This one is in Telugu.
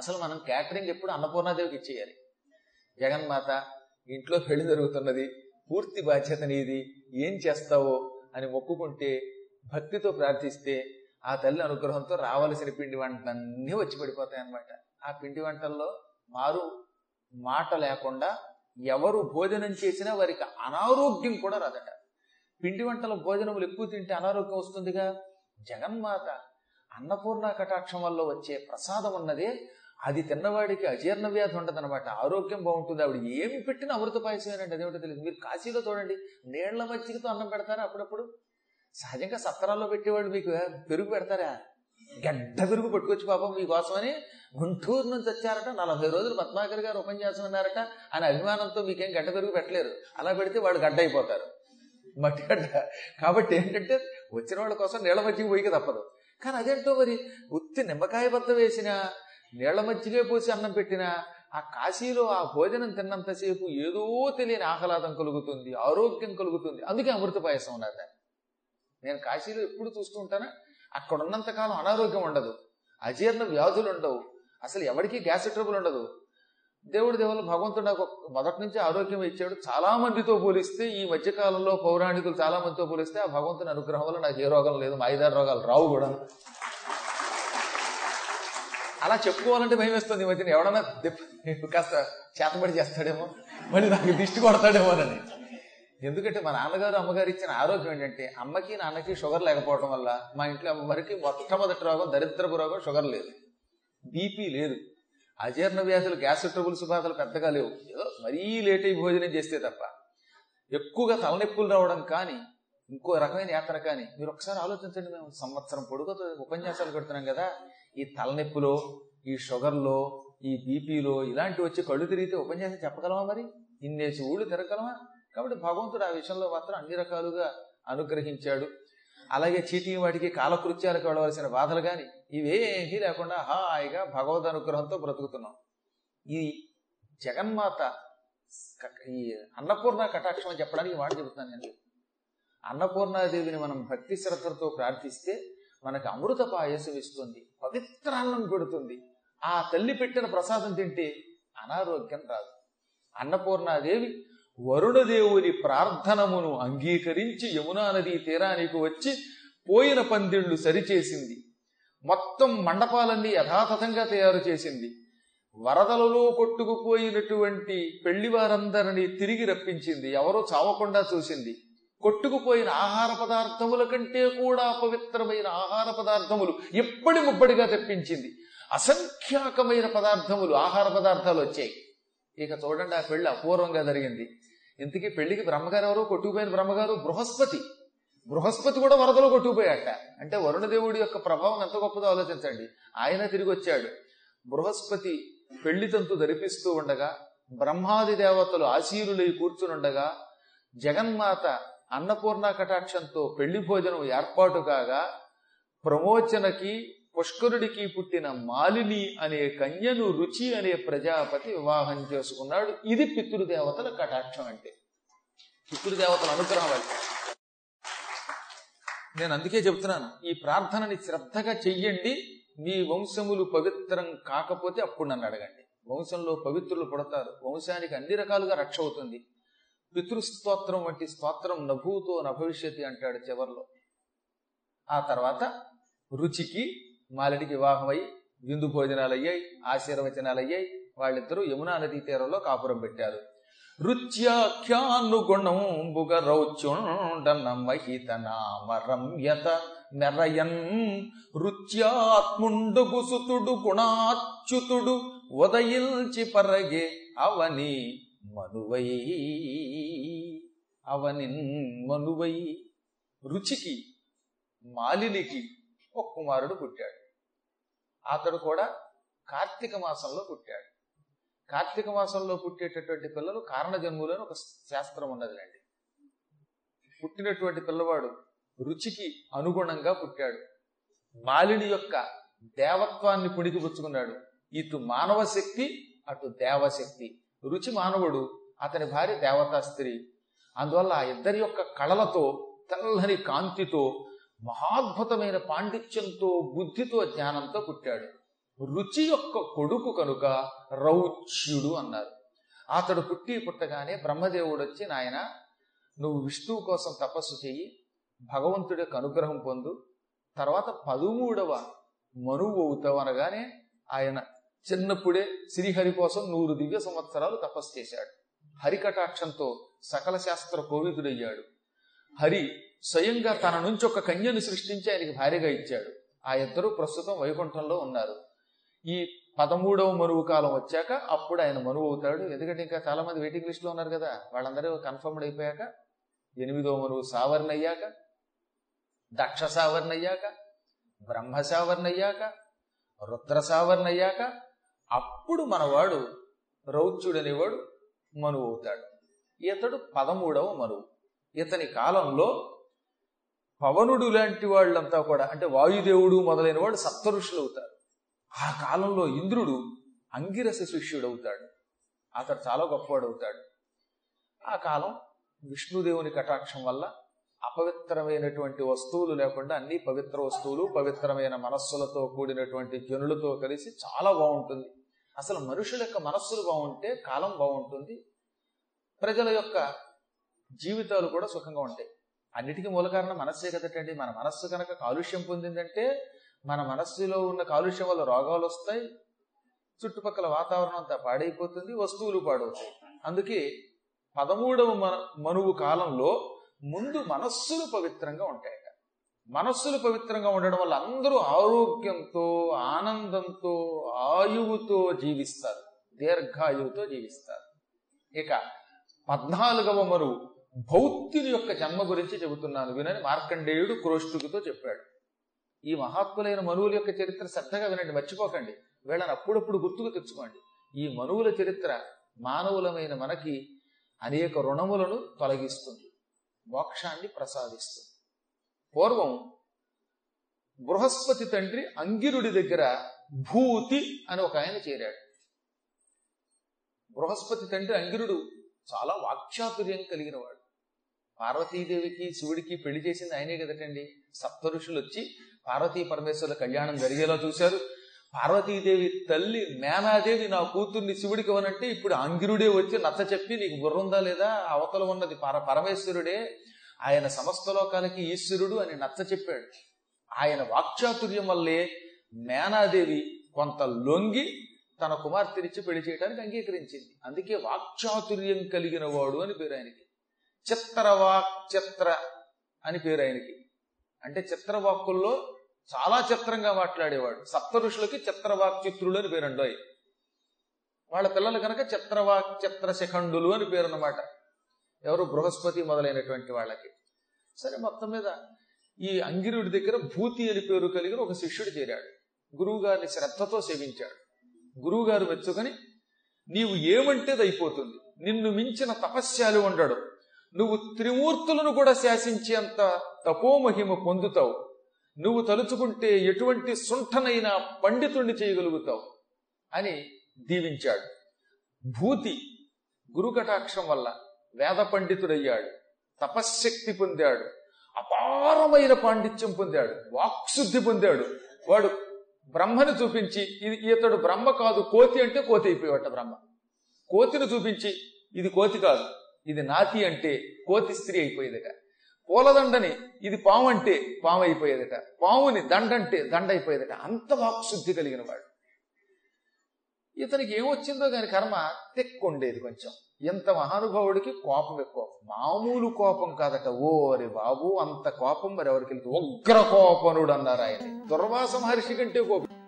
అసలు మనం క్యాటరింగ్ ఎప్పుడు అన్నపూర్ణాదేవికి ఇచ్చేయాలి. జగన్మాత ఇంట్లో పెళ్ళి జరుగుతున్నది పూర్తి బాధ్యత నీది ఏం చేస్తావో అని మొక్కుకుంటే భక్తితో ప్రార్థిస్తే ఆ తల్లి అనుగ్రహంతో రావలసిన పిండి వంటలన్నీ వచ్చి పడిపోతాయి అన్నమాట ఆ పిండి వంటల్లో మారు మాట లేకుండా ఎవరు భోజనం చేసినా వారికి అనారోగ్యం కూడా రాదట. పిండి వంటల భోజనములు ఎక్కువ తింటే అనారోగ్యం వస్తుందిగా? జగన్మాత అన్నపూర్ణ కటాక్షం వల్ల వచ్చే ప్రసాదం ఉన్నదే అది తిన్నవాడికి అజీర్ణ వ్యాధి ఉండదన్నమాట ఆరోగ్యం బాగుంటుంది. ఆవిడ ఏమి పెట్టినా అమృత పాయసమేనండి అదేమిటో తెలియదు. మీరు కాశీలో చూడండి. నీళ్ళ మజ్జిగతో అన్నం పెడతారా అప్పుడప్పుడు? సహజంగా సత్తరాల్లో పెట్టేవాళ్ళు మీకు పెరుగు పెడతారా? గడ్డ పెరుగు పట్టుకొచ్చి పాపం మీకోసమని గుంటూరు నుంచి వచ్చారట. నలభై రోజులు పద్మాకర్ గారు ఉపన్యాసం అన్నారట అని అభిమానంతో మీకేం గడ్డ పెరుగు పెట్టలేరు. అలా పెడితే వాళ్ళు గడ్డ అయిపోతారు. మట్టి గడ్డ. కాబట్టి ఏంటంటే వచ్చిన వాళ్ళ కోసం నీళ్ళ మజ్జిగ పోయిక తప్పదు. కానీ అదేంటో మరి? ఉత్తి నిమ్మకాయ బద్ద వేసినా నీళ్ళ మజ్జిగే పోసి అన్నం పెట్టినా ఆ కాశీలో ఆ భోజనం తిన్నంతసేపు ఏదో తెలియని ఆహ్లాదం కలుగుతుంది ఆరోగ్యం కలుగుతుంది. అందుకే అమృత పాయసం ఉన్నది నేను కాశీలో ఎప్పుడు చూస్తూ ఉంటానా. అక్కడ ఉన్నంతకాలం అనారోగ్యం ఉండదు. అజీర్ణ వ్యాధులు ఉండవు. అసలు ఎవరికి గ్యాస్ ట్రబుల్ ఉండదు. దేవుడి దేవుళ్ళు భగవంతుడు నాకు మొదటి నుంచి ఆరోగ్యం ఇచ్చాడు. చాలా మందితో పోలిస్తే ఈ మధ్యకాలంలో పౌరాణికులు చాలా మందితో పోలిస్తే ఆ భగవంతుని అనుగ్రహం వల్ల నాకు ఏ రోగం లేదు. మాయిదారి రోగాలు రావు కూడా. అలా చెప్పుకోవాలంటే భయం వేస్తుంది మధ్యన. ఎవడన్నా దెప్ప- కాస్త చేతబడి చేస్తాడేమో మళ్ళీ నాకు దిష్టి కొడతాడేమోనని ఎందుకంటే మా నాన్నగారు అమ్మగారు ఇచ్చిన ఆరోగ్యం ఏంటంటే అమ్మకి నాన్నకి షుగర్ లేకపోవడం వల్ల మా ఇంట్లో ఎవరికి మొట్టమొదటి రోగం దరిద్రపు రోగం షుగర్ లేదు. బీపీ లేదు. అజీర్ణ వ్యాధులు గ్యాస్ ట్రబుల్స్ బాధలు పెద్దగా లేవు. ఏదో మరీ లేట్ అయి భోజనం చేస్తే తప్ప. ఎక్కువగా తలనొప్పులు రావడం కానీ ఇంకో రకమైన యాత్ర కానీ మీరు ఒకసారి ఆలోచించండి మేము సంవత్సరం పొడుగుతో ఉపన్యాసాలు పెడుతున్నాం కదా ఈ తలనొప్పిలో ఈ షుగర్లో ఈ బీపీలో ఇలాంటి వచ్చి కళ్ళు తిరిగితే ఉపన్యాసం చెప్పగలమా మరి? ఇన్నేసి ఊళ్ళు తిరగలమా కాబట్టి భగవంతుడు ఆ విషయంలో మాత్రం అన్ని రకాలుగా అనుగ్రహించాడు. అలాగే చీటీ వాటికి కాలకృత్యాలకు వెళ్ళవలసిన బాధలు కానీ ఇవేమీ లేకుండా హాయిగా భగవద్ అనుగ్రహంతో బ్రతుకుతున్నాం. ఈ జగన్మాత ఈ అన్నపూర్ణ కటాక్షం చెప్పడానికి వాడు మాట చెబుతున్నాను నేను. అన్నపూర్ణాదేవిని మనం భక్తి శ్రద్ధలతో ప్రార్థిస్తే మనకు అమృత పాయసం ఇస్తుంది పవిత్రాన్నం పెడుతుంది. ఆ తల్లి పెట్టిన ప్రసాదం తింటే అనారోగ్యం రాదు. అన్నపూర్ణాదేవి వరుణదేవుని ప్రార్థనమును అంగీకరించి యమునా నదీ తీరానికి వచ్చి పోయిన పందిళ్ళు సరిచేసింది. మొత్తం మండపాలన్నీ యథాతథంగా తయారు చేసింది. వరదలలో కొట్టుకుపోయినటువంటి పెళ్ళివారందరినీ తిరిగి రప్పించింది. ఎవరో చావకుండా చూసింది. కొట్టుకుపోయిన ఆహార పదార్థముల కంటే కూడా పవిత్రమైన ఆహార పదార్థములు ఎప్పటి ముప్పటిగా తెప్పించింది? అసంఖ్యాకమైన పదార్థములు ఆహార పదార్థాలు వచ్చాయి. ఇక చూడండి ఆ పెళ్ళి అపూర్వంగా జరిగింది. ఇంతకీ పెళ్ళికి బ్రహ్మగారు ఎవరు? కొట్టుకుపోయిన బ్రహ్మగారు బృహస్పతి. బృహస్పతి కూడా వరదలో కొట్టుకుపోయాట. అంటే వరుణదేవుడి యొక్క ప్రభావం ఎంత గొప్పదో ఆలోచించండి. ఆయన తిరిగి వచ్చాడు. బృహస్పతి పెళ్ళి తంతు ధరిపిస్తూ ఉండగా బ్రహ్మాది దేవతలు ఆశీరులై కూర్చునుండగా జగన్మాత అన్నపూర్ణ కటాక్షంతో పెళ్ళి భోజనం ఏర్పాటు కాగా ప్రమోచనకి పుష్కరుడికి పుట్టిన మాలిని అనే కన్యను రుచి అనే ప్రజాపతి వివాహం చేసుకున్నాడు. ఇది పితృదేవతల కటాక్షం అంటే. పితృదేవతల అనుగ్రహం అంటే. నేను అందుకే చెప్తున్నాను ఈ ప్రార్థనని శ్రద్ధగా చెయ్యండి. మీ వంశములు పవిత్రం కాకపోతే అప్పుడు నన్ను అడగండి. వంశంలో పవిత్రులు పుడతారు. వంశానికి అన్ని రకాలుగా రక్ష అవుతుంది. పితృస్తోత్రం వంటి స్తోత్రం నభూతో నభవిష్యతి అంటాడు చివర్లో. ఆ తర్వాత రుచికి మాలిడికి వివాహమై విందు భోజనాలు అయ్యాయి ఆశీర్వచనాలు అయ్యాయి వాళ్ళిద్దరూ యమునా నదీ తీరంలో కాపురం పెట్టారు. రుచ్యాఖ్యానుగుణంబుగ రౌచ్యుండన మహిత నామరమ్యత మెరయన్ రుచ్యాత్ముండుగు సుతుడు గుణాచ్యుతుడు ఉదయించి పరగే అవని మనువై అవని మనువై రుచికి మాలినికి ఒక కుమారుడు పుట్టాడు. అతడు కూడా కార్తీక మాసంలో పుట్టాడు. కార్తీక మాసంలో పుట్టేటటువంటి పిల్లలు కారణజన్ములని ఒక శాస్త్రం ఉన్నదిలేండి. పుట్టినటువంటి పిల్లవాడు రుచికి అనుగుణంగా పుట్టాడు. మాలిని యొక్క దేవత్వాన్ని పుణికిపుచ్చుకున్నాడు ఇటు మానవ శక్తి అటు దేవశక్తి. రుచి మానవుడు అతని భార్య దేవతా స్త్రీ. అందువల్ల ఆ ఇద్దరి యొక్క కళలతో తెల్లని కాంతితో మహాద్భుతమైన పాండిత్యంతో బుద్ధితో జ్ఞానంతో పుట్టాడు. రుచి యొక్క కొడుకు కనుక రౌచ్యుడు అన్నారు. అతడు పుట్టి పుట్టగానే బ్రహ్మదేవుడు వచ్చి నాయన నువ్వు విష్ణువు కోసం తపస్సు చెయ్యి భగవంతుడి యొక్క అనుగ్రహం పొందు తర్వాత పదమూడవ మనువు అవుతావు అనగానే ఆయన చిన్నప్పుడే శ్రీహరి కోసం నూరు దివ్య సంవత్సరాలు తపస్సు చేశాడు. హరికటాక్షంతో సకల శాస్త్ర కోవిదుడయ్యాడు హరి స్వయంగా తన నుంచి ఒక కన్యను సృష్టించి ఆయనకి భార్యగా ఇచ్చాడు. ఆ ఇద్దరు ప్రస్తుతం వైకుంఠంలో ఉన్నారు. ఈ పదమూడవ మనువు కాలం వచ్చాక అప్పుడు ఆయన మనువు అవుతాడు. ఎందుకంటే ఇంకా చాలా మంది వెయిటింగ్ లిస్ట్లో ఉన్నారు కదా వాళ్ళందరూ కన్ఫర్మ్డ్ అయిపోయాక ఎనిమిదవ మనువు సావర్ణ అయ్యాక దక్ష సావర్ణ అయ్యాక బ్రహ్మ సావర్ణ అయ్యాక రుద్ర సావర్ణ అయ్యాక అప్పుడు మనవాడు రౌద్రుడనేవాడు మనువు అవుతాడు ఇతడు పదమూడవ మనువు ఇతని కాలంలో పవనుడు లాంటి వాళ్ళంతా కూడా అంటే వాయుదేవుడు మొదలైన వాళ్ళు సప్తఋషులు అవుతారు ఆ కాలంలో ఇంద్రుడు అంగిరస శిష్యుడు అవుతాడు అతడు చాలా గొప్పవాడు అవుతాడు ఆ కాలం విష్ణుదేవుని కటాక్షం వల్ల అపవిత్రమైనటువంటి వస్తువులు లేకుండా అన్ని పవిత్ర వస్తువులు పవిత్రమైన మనస్సులతో కూడినటువంటి జనులతో కలిసి చాలా బాగుంటుంది. అసలు మనుషుల యొక్క మనస్సులు బాగుంటే కాలం బాగుంటుంది ప్రజల యొక్క జీవితాలు కూడా సుఖంగా ఉంటాయి. అన్నిటికీ మూల కారణం మనస్సే కదటండి మన మనస్సు కనుక కాలుష్యం పొందిందంటే మన మనస్సులో ఉన్న కాలుష్యం వల్ల రోగాలు వస్తాయి చుట్టుపక్కల వాతావరణం అంతా పాడైపోతుంది వస్తువులు పాడవుతాయి. అందుకే పదమూడవ మన మనువు కాలంలో ముందు మనస్సులు పవిత్రంగా ఉంటాయి. మనస్సులు పవిత్రంగా ఉండడం వల్ల అందరూ ఆరోగ్యంతో ఆనందంతో ఆయువుతో జీవిస్తారు. దీర్ఘాయువుతో జీవిస్తారు. ఇక పద్నాలుగవ మరు భౌత్యుని యొక్క జన్మ గురించి చెబుతున్నాను. వినని మార్కండేయుడు క్రోష్టుకుతో చెప్పాడు. ఈ మహాత్ములైన మనువుల యొక్క చరిత్ర శ్రద్ధగా వినండి మర్చిపోకండి. వీళ్ళని అప్పుడప్పుడు గుర్తుకు తెచ్చుకోండి. ఈ మనువుల చరిత్ర మానవులమైన మనకి అనేక రుణములను తొలగిస్తుంది మోక్షాన్ని ప్రసాదిస్తుంది. పూర్వం బృహస్పతి తండ్రి అంగిరుడి దగ్గర భూతి అని ఒక ఆయన చేరాడు. బృహస్పతి తండ్రి అంగిరుడు చాలా వాక్చాతుర్యం కలిగిన వాడు పార్వతీదేవికి శివుడికి పెళ్ళి చేసింది ఆయనే కదటండి. సప్త ఋషులు వచ్చి పార్వతీ పరమేశ్వరుల కళ్యాణం జరిగేలా చూశారు. పార్వతీదేవి తల్లి మేనాదేవి నా కూతుర్ని శివుడికి ఇవ్వనంటే ఇప్పుడు అంగిరుడే వచ్చి నచ్చ చెప్పి నీకు బుర్రుందా లేదా? అవతల ఉన్నది పర పరమేశ్వరుడే. ఆయన సమస్త లోకాలకి ఈశ్వరుడు అని నచ్చ చెప్పాడు. ఆయన వాక్చాతుర్యం వల్లే మేనాదేవి కొంత లొంగి తన కుమార్తెనిచ్చి పెళ్ళి చేయడానికి అంగీకరించింది. అందుకే వాక్చాతుర్యం కలిగిన వాడు అని పేరు ఆయనకి. చిత్రవాక్ చిత్ర అని పేరు ఆయనకి. అంటే చిత్రవాక్కుల్లో చాలా చిత్రంగా మాట్లాడేవాడు. సప్త ఋషులకి చిత్రవాక్ చిత్రులు అని పేరండోయ్ వాళ్ళ పిల్లలు కనుక చిత్రవాక్ చిత్ర శిఖండులు అని పేరు అన్నమాట ఎవరు బృహస్పతి మొదలైనటువంటి వాళ్ళకి. సరే మొత్తం మీద ఈ అంగిరుడి దగ్గర భూతి అని పేరు కలిగిన ఒక శిష్యుడు చేరాడు. గురువు గారిని శ్రద్ధతో సేవించాడు. గురువుగారు మెచ్చుకొని నీవు ఏమంటేది అయిపోతుంది నిన్ను మించిన తపస్యాలు ఉండడు. నువ్వు త్రిమూర్తులను కూడా శాసించేంత తపోమహిమ పొందుతావు. నువ్వు తలుచుకుంటే ఎటువంటి సుంఠనైన పండితుణ్ణి చేయగలుగుతావు అని దీవించాడు. భూతి గురుకటాక్షం వల్ల వేద పండితుడయ్యాడు. తపశ్శక్తి పొందాడు. అపారమైన పాండిత్యం పొందాడు. వాక్శుద్ధి పొందాడు. వాడు బ్రహ్మని చూపించి ఇది ఇతడు బ్రహ్మ కాదు కోతి అంటే కోతి అయిపోయాట బ్రహ్మ. కోతిని చూపించి ఇది కోతి కాదు ఇది నాతి అంటే కోతి స్త్రీ అయిపోయేదట. పూలదండని ఇది పాము అంటే పాము అయిపోయేదట. పాముని దండంటే దండ అయిపోయేదట. అంత వాక్శుద్ధి కలిగిన వాడు ఇతనికి ఏమొచ్చిందో దాని కర్మ తెక్కుండేది కొంచెం. ఎంత మహానుభావుడికి కోపం ఎక్కువ. మామూలు కోపం కాదట. అరే బాబు అంత కోపం మరి ఎవరికి ఉగ్ర కోపనుడు అన్నారు ఆయన. దుర్వాస మహర్షి కంటే కోపం.